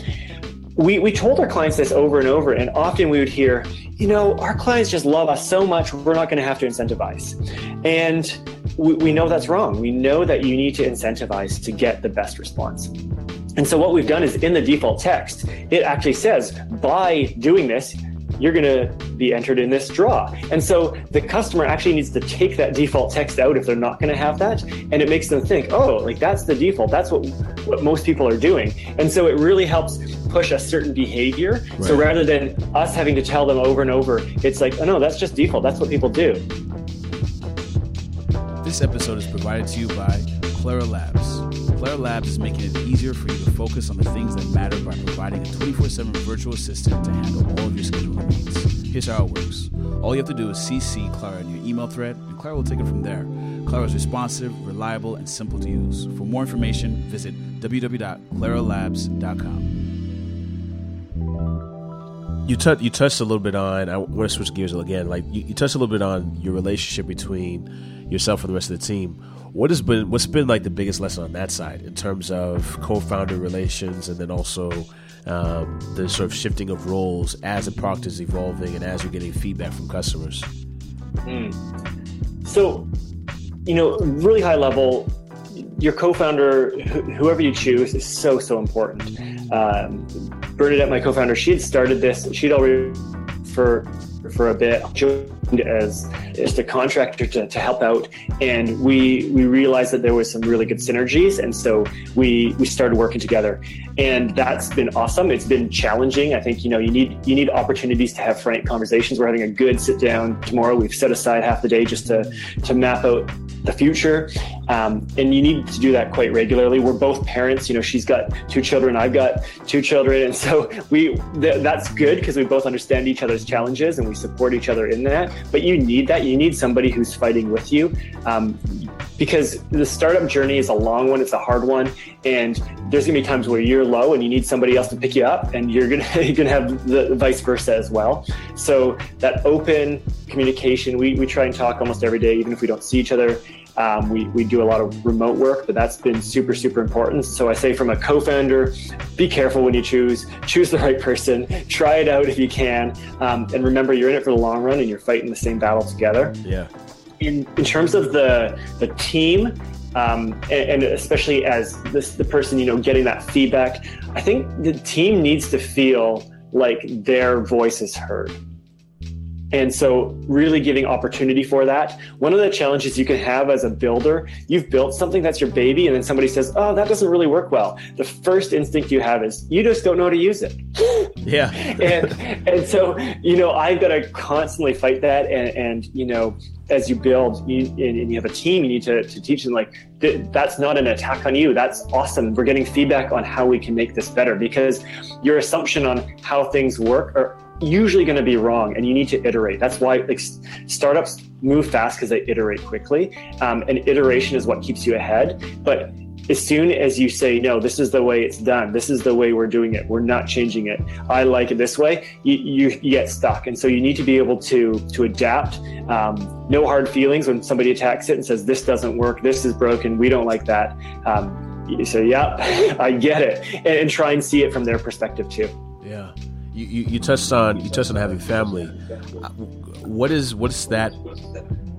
We, we told our clients this over and over, and often we would hear, you know, our clients just love us so much, we're not going to have to incentivize. And we, we know that's wrong. We know that you need to incentivize to get the best response. And so what we've done is in the default text, it actually says by doing this, you're going to be entered in this draw. And so the customer actually needs to take that default text out if they're not going to have that. And it makes them think, oh, like that's the default. That's what, what most people are doing. And so it really helps push a certain behavior. Right. So rather than us having to tell them over and over, it's like, oh no, that's just default. That's what people do. This episode is provided to you by Clara Labs. Clara Labs is making it easier for you to focus on the things that matter by providing a 24 7 virtual assistant to handle all of your scheduling needs. Here's how it works all you have to do is CC Clara in your email thread, and Clara will take it from there. Clara is responsive, reliable, and simple to use. For more information, visit www.claralabs.com. You, t- you touched a little bit on, I want to switch gears again. Like, you, you touched a little bit on your relationship between yourself and the rest of the team what has been what's been like the biggest lesson on that side in terms of co-founder relations and then also um, the sort of shifting of roles as the product is evolving and as you're getting feedback from customers? Mm. so you know really high level your co-founder wh- whoever you choose is so so important. Um, bernadette my co-founder she had started this she'd already for for a bit as just a contractor to, to help out. And we we realized that there was some really good synergies. And so we we started working together. And that's been awesome. It's been challenging. I think you know you need you need opportunities to have frank conversations. We're having a good sit down tomorrow. We've set aside half the day just to to map out the future. Um, and you need to do that quite regularly. We're both parents you know she's got two children i've got two children. And so we th- that's good because we both understand each other's challenges and we support each other in that. But you need that. You need somebody who's fighting with you. Um, because the startup journey is a long one. It's a hard one. And there's going to be times where you're low and you need somebody else to pick you up and you're going to, have the vice versa as well. So that open communication we, we try and talk almost every day even if we don't see each other um, we, we do a lot of remote work, but that's been super, super important. So I say from a co-founder, be careful when you choose, choose the right person, try it out if you can. Um, and remember, you're in it for the long run and you're fighting the same battle together. Yeah. In, in terms of the, the team, um, and, and, especially as this, the person, you know, getting that feedback, I think the team needs to feel like their voice is heard. And so, really giving opportunity for that. One of the challenges you can have as a builder, you've built something that's your baby, and then somebody says, Oh, that doesn't really work well. The first instinct you have is, You just don't know how to use it. Yeah. and, and so, you know, I've got to constantly fight that. And, and you know, as you build you, and you have a team, you need to, to teach them, like, that's not an attack on you. That's awesome. We're getting feedback on how we can make this better because your assumption on how things work are usually going to be wrong and you need to iterate. That's why like startups move fast because they iterate quickly um, and iteration is what keeps you ahead. But as soon as you say no this is the way it's done. This is the way we're doing it. We're not changing it. I like it this way you, you, get stuck. And so you need to be able to to adapt um, no hard feelings when somebody attacks it and says this doesn't work. This is broken. We don't like that. Um, you say yeah i get it and, and try and see it from their perspective too. Yeah you, you, touched on you touched on having family. What is what's that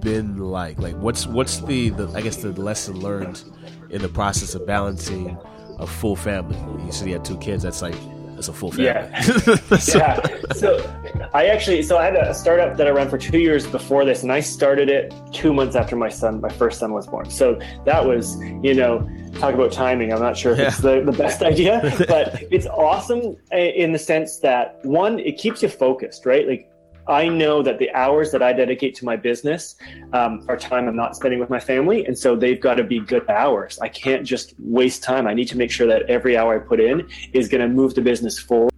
been like? Like what's what's the, the I guess the lesson learned in the process of balancing a full family? You said you had two kids. That's like that's a full family. Yeah. so. yeah. So I actually so I had a startup that I ran for two years before this, and I started it two months after my son, my first son was born. So that was you know talk about timing. I'm not sure if yeah. it's the, the best idea, but it's awesome in the sense that one, it keeps you focused, right? Like I know that the hours that I dedicate to my business um, are time I'm not spending with my family. And so they've got to be good hours. I can't just waste time. I need to make sure that every hour I put in is going to move the business forward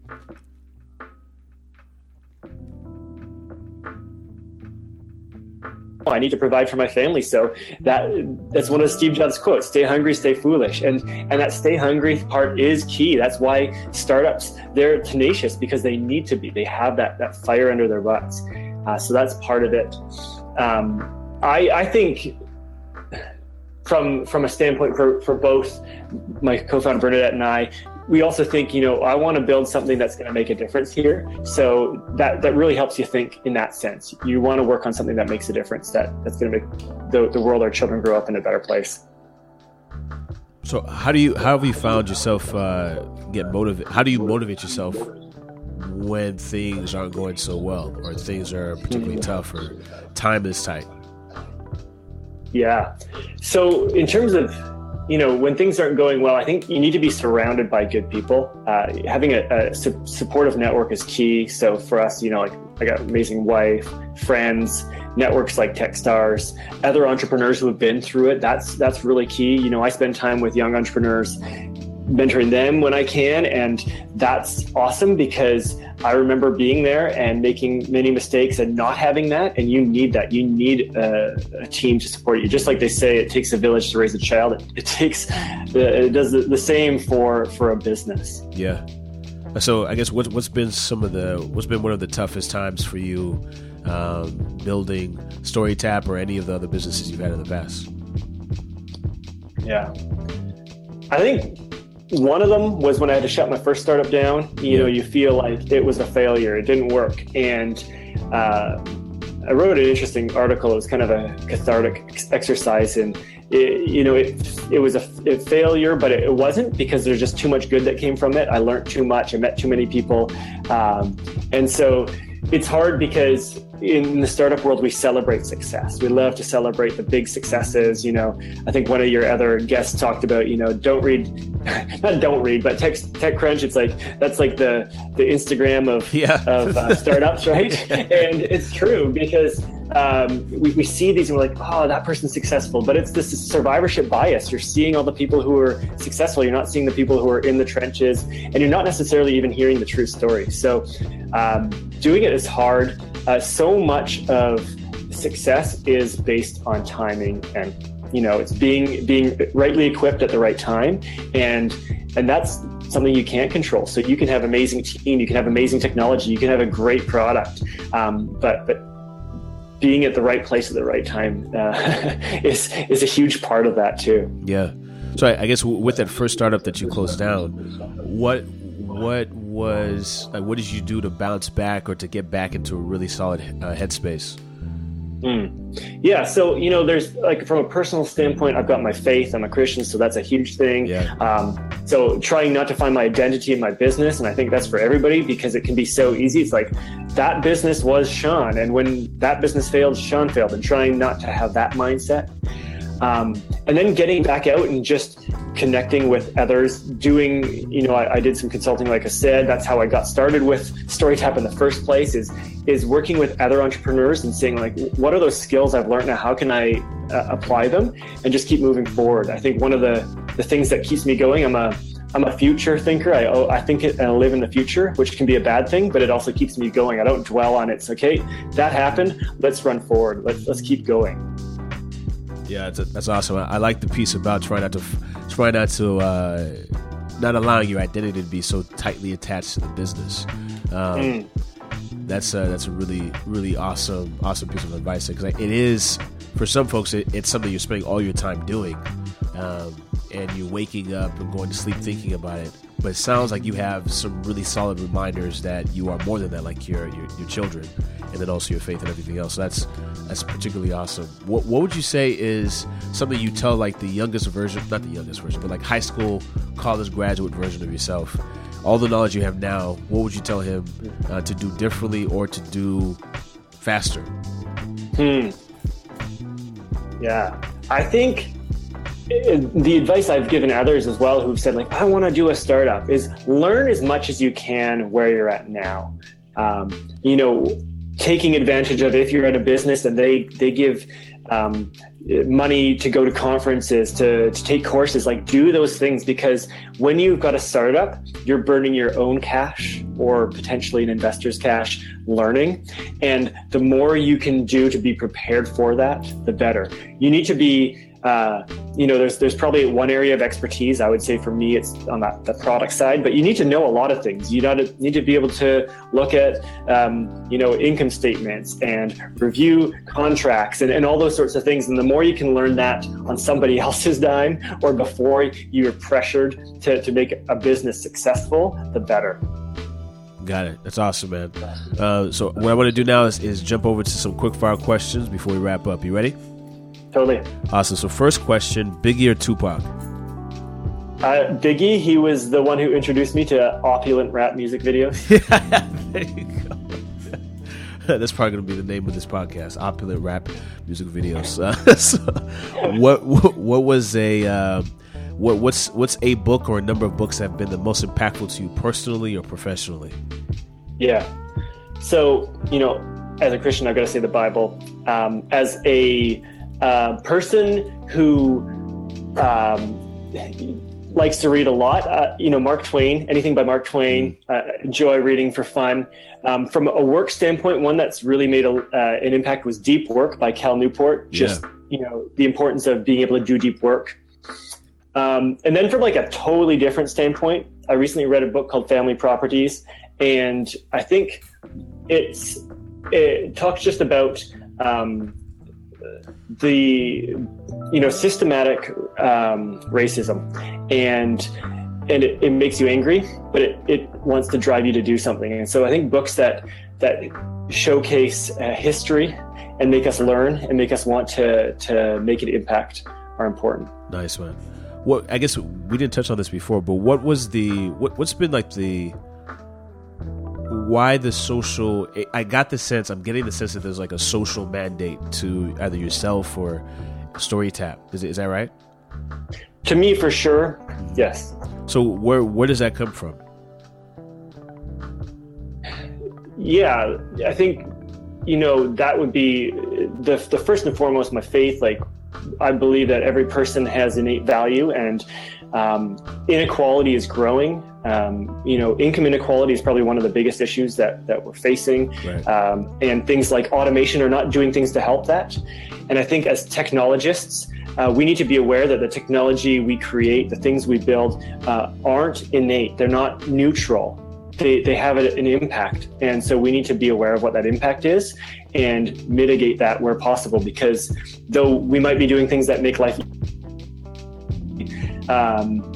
I need to provide for my family. So that that's one of Steve Jobs' quotes: "Stay hungry, stay foolish." And and that stay hungry part is key. That's why startups they're tenacious because they need to be. They have that that fire under their butts. Uh, so that's part of it. Um, I I think from from a standpoint for for both my co-founder Bernadette and I, we also think, you know, I want to build something that's going to make a difference here. So that that really helps you think in that sense. You want to work on something that makes a difference that that's going to make the, the world our children grow up in a better place. So how do you how have you found yourself uh, get motivated? How do you motivate yourself when things aren't going so well, or things are particularly tough, or time is tight? Yeah. So in terms of you know, when things aren't going well, I think you need to be surrounded by good people. Uh, having a, a su- supportive network is key. So for us, you know, like I got amazing wife, friends, networks like Techstars, other entrepreneurs who have been through it. That's that's really key. You know, I spend time with young entrepreneurs mentoring them when I can. And that's awesome because I remember being there and making many mistakes and not having that. And you need that. You need a, a team to support you. Just like they say, it takes a village to raise a child. It, it takes, the, it does the, the same for, for a business. Yeah. So I guess what, what's been some of the, what's been one of the toughest times for you um, building StoryTap or any of the other businesses you've had in the past? Yeah. I think one of them was when I had to shut my first startup down. You know, you feel like it was a failure, it didn't work. And uh, I wrote an interesting article. It was kind of a cathartic exercise. And, it, you know, it, it was a, a failure, but it, wasn't because there's just too much good that came from it. I learned too much, I met too many people. Um, and so it's hard because in the startup world, we celebrate success. We love to celebrate the big successes. You know, I think one of your other guests talked about, you know, don't read, not don't read, but Tech, TechCrunch. It's like that's like the the Instagram of yeah. of uh, startups, right? and it's true because um, we, we see these and we're like, oh, that person's successful. But it's this survivorship bias. You're seeing all the people who are successful. You're not seeing the people who are in the trenches, and you're not necessarily even hearing the true story. So, um, doing it is hard. Uh, so much of success is based on timing and you know it's being being rightly equipped at the right time and and that's something you can't control so you can have amazing team you can have amazing technology you can have a great product um, but but being at the right place at the right time uh, is is a huge part of that too. Yeah. So I, I guess with that first startup that you closed down, what what was like, what did you do to bounce back or to get back into a really solid uh, headspace? Mm. Yeah, so you know, there's like from a personal standpoint, I've got my faith. I'm a Christian, so that's a huge thing. Yeah. Um, so trying not to find my identity in my business, and I think that's for everybody because it can be so easy. It's like that business was Sean, and when that business failed, Sean failed, and trying not to have that mindset. Um, and then getting back out and just connecting with others, doing, you know, I, I, did some consulting, like I said, that's how I got started with StoryTap in the first place is, is working with other entrepreneurs and seeing like, what are those skills I've learned now? How can I uh, apply them and just keep moving forward? I think one of the, the things that keeps me going, I'm a, I'm a future thinker. I, oh, I think it, I live in the future, which can be a bad thing, but it also keeps me going. I don't dwell on it. It's okay. That happened. Let's run forward. Let's, let's keep going. Yeah, that's awesome. I, like the piece about trying not to try not to uh, not allowing your identity to be so tightly attached to the business. Um, mm. That's a, that's a really really awesome awesome piece of advice because it is for some folks it, it's something you're spending all your time doing, um, and you're waking up and going to sleep thinking about it but it sounds like you have some really solid reminders that you are more than that, like your your, your children, and then also your faith and everything else. So that's that's particularly awesome. What what would you say is something you tell like the youngest version, not the youngest version, but like high school, college graduate version of yourself? All the knowledge you have now, what would you tell him uh, to do differently or to do faster? Hmm. Yeah, I think the advice I've given others as well who've said like I want to do a startup is learn as much as you can where you're at now. Um, you know, taking advantage of if you're at a business and they they give um, money to go to conferences to, to take courses like do those things because when you've got a startup you're burning your own cash or potentially an investor's cash learning and the more you can do to be prepared for that the better you need to be uh, you know, there's there's probably one area of expertise. I would say for me, it's on that the product side. But you need to know a lot of things. You need to be able to look at um, you know income statements and review contracts and, and all those sorts of things. And the more you can learn that on somebody else's dime or before you're pressured to, to make a business successful, the better. Got it. That's awesome, man. Uh, so what I want to do now is, is jump over to some quick fire questions before we wrap up. You ready? Totally. Awesome. So, first question Biggie or Tupac? Uh, Biggie, he was the one who introduced me to opulent rap music videos. there you go. That's probably going to be the name of this podcast: opulent rap music videos. Uh, so what, what, what was a uh, what what's what's a book or a number of books that have been the most impactful to you personally or professionally? Yeah. So you know, as a Christian, I've got to say the Bible. Um, as a uh, person who um, likes to read a lot. Uh, you know, Mark Twain, anything by Mark Twain, uh, enjoy reading for fun. Um, from a work standpoint, one that's really made a, uh, an impact was Deep Work by Cal Newport. Just, yeah. you know, the importance of being able to do deep work. Um, and then from like a totally different standpoint, I recently read a book called Family Properties. And I think it's, it talks just about um, the you know systematic um, racism. And and it, it, makes you angry but it, it wants to drive you to do something. And so i think books that that showcase uh, history and make us learn and make us want to to make an impact are important. Nice one. what i guess we didn't touch on this before but what was the what, what's been like the why the social i got the sense i'm getting the sense that there's like a social mandate to either yourself or storytap. Is, is that right? To me for sure yes. So where where does that come from? Yeah i think you know that would be the, the first and foremost my faith like i believe that every person has innate value and um, inequality is growing um, you know, income inequality is probably one of the biggest issues that that we're facing, right. um, and things like automation are not doing things to help that. And I think as technologists, uh, we need to be aware that the technology we create, the things we build, uh, aren't innate. They're not neutral. They, they have an impact. And so we need to be aware of what that impact is and mitigate that where possible. Because though we might be doing things that make life um,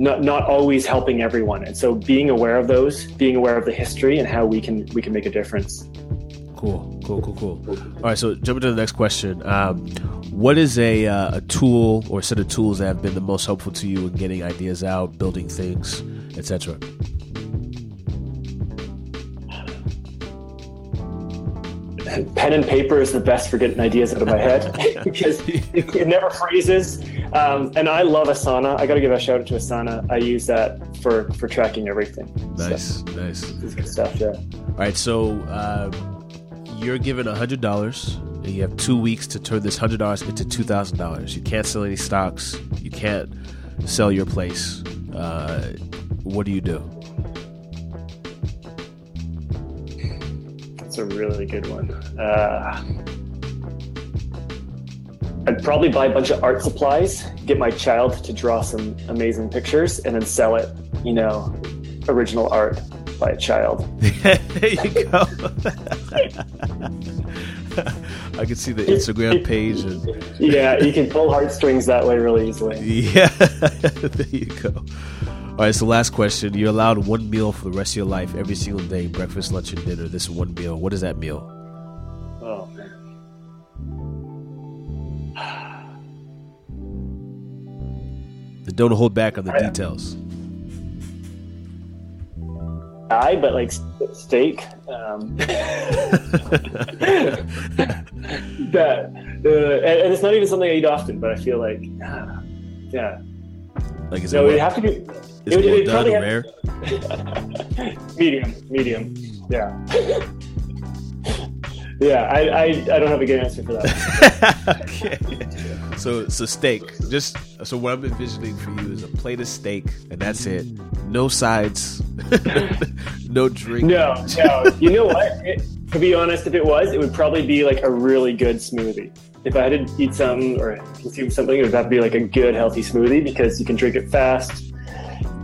not not always helping everyone. And so being aware of those, being aware of the history and how we can we can make a difference. Cool, cool, cool, cool. All right, so jumping to the next question. Um, what is a, uh, a tool or set of tools that have been the most helpful to you in getting ideas out, building things, etc.? pen and paper is the best for getting ideas out of my head because it, it, never freezes. Um, and I love Asana. I got to give a shout out to Asana. I use that for for tracking everything. Nice, so, nice. It's good stuff. Yeah. All right, so uh, you're given a hundred dollars, and you have two weeks to turn this hundred dollars into two thousand dollars. You can't sell any stocks. You can't sell your place. Uh, what do you do? That's a really good one. Uh, I'd probably buy a bunch of art supplies, get my child to draw some amazing pictures, and then sell it. You know, original art by a child. there you go. I can see the Instagram page. And... yeah, you can pull heartstrings that way really easily. Yeah, there you go. All right, so last question. You're allowed one meal for the rest of your life every single day breakfast, lunch, and dinner. This one meal. What is that meal? Don't hold back on the I, details. I, but like steak. Um, that, uh, and, and, it's not even something I eat often, but I feel like, uh, yeah. Like, is no, it, it have to be is it, it, well done rare? medium, medium. Yeah. yeah, I, I, I don't have a good answer for that. okay. So so steak. Just so what I'm envisioning for you is a plate of steak and that's it. No sides. no drink. No, no. You know what? It, to be honest, if it was, it would probably be like a really good smoothie. If I had to eat something or consume something, it would have to be like a good, healthy smoothie because you can drink it fast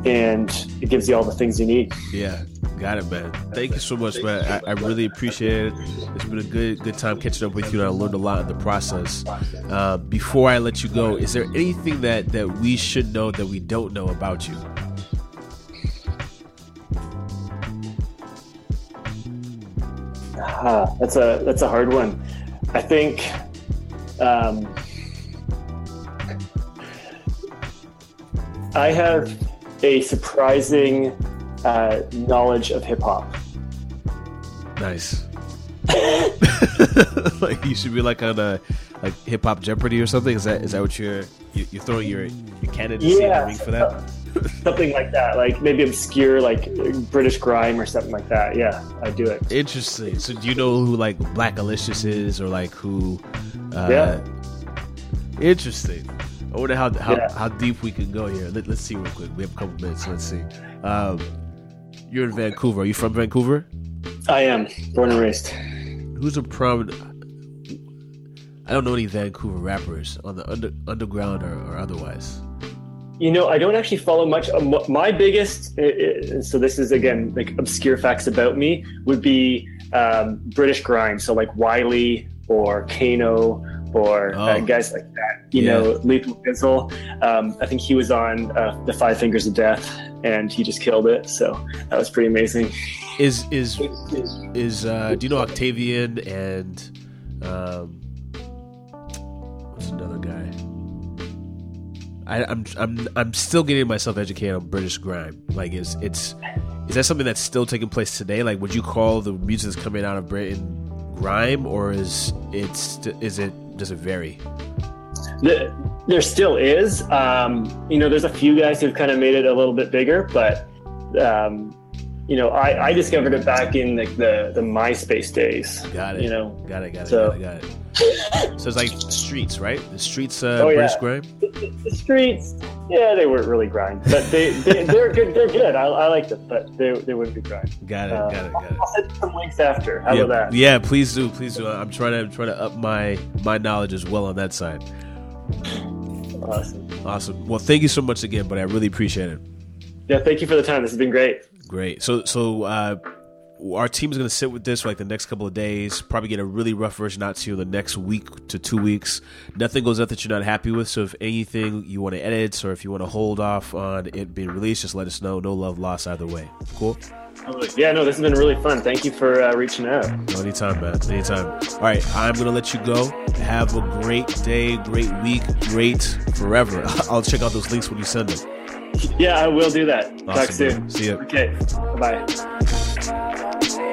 and it gives you all the things you need. Yeah, got it, man. Thank you so much, man. I, I, really appreciate it. It's been a good good time catching up with you, and I learned a lot in the process. Uh, before I let you go, is there anything that that we should know that we don't know about you? Ah, that's a that's a hard one. I think. Um, I have a surprising uh, knowledge of hip hop. Nice. like you should be like on a like hip hop Jeopardy or something. Is that is that what you're you, you're throwing your your candidacy in the ring for that? something like that, like maybe obscure, like British grime or something like that. Yeah, I do it. Interesting. So do you know who like Blackalicious is, or like who? Uh, Yeah. Interesting. I wonder how how, Yeah. how deep we can go here. Let, let's see real quick. We have a couple minutes. Let's see. Um, you're in Vancouver. Are you from Vancouver? I am born and raised. Who's a prominent? I don't know any Vancouver rappers on the under, underground or, or otherwise. You know, I don't actually follow much. Um, My biggest, so this is again like obscure facts about me, would be um, British grime. So like Wiley or Kano or uh, Oh. guys like that. You Yeah. know, Lethal Bizzle. Um, I think he was on uh, the Five Fingers of Death, and he just killed it. So that was pretty amazing. Is is is uh, do you know Octavian and um, what's another guy? I, I'm I'm I'm still getting myself educated on British grime. Like, is it's is that something that's still taking place today? Like, would you call the music that's coming out of Britain grime, or is it's is it does it vary? The- there still is. Um, you know, there's a few guys who've kind of made it a little bit bigger, but um, you know, I, I discovered it back in like the, the MySpace days. Got it. You know, Got it. Got it. So- got it. Got it. So it's like streets, right? The streets, uh, Oh, yeah. British grime. the streets, yeah, they weren't really grime, but they, they they're good. They're good. I, I liked it, but they, they wouldn't be grime. Got it. Uh, got it. Got it. I'll send some links after. How yeah, about that? yeah, please do, please do. I'm trying to I'm trying to up my my knowledge as well on that side. Awesome. Awesome. Well, thank you so much again, but I really appreciate it. Yeah, thank you for the time. This has been great. Great. So so uh, our team is going to sit with this for like the next couple of days. Probably get a really rough version out to you in the next week to two weeks. Nothing goes up that you're not happy with. So if anything you want to edit or if you want to hold off on it being released, just let us know. No love lost either way. Cool. Yeah, no, this has been really fun. Thank you for uh, reaching out. No, anytime, man. Anytime. All right, I'm gonna let you go. Have a great day, great week, great forever. I'll check out those links when you send them. Yeah, I will do that. Talk soon. man. See ya. Okay. Bye. Wow, wow.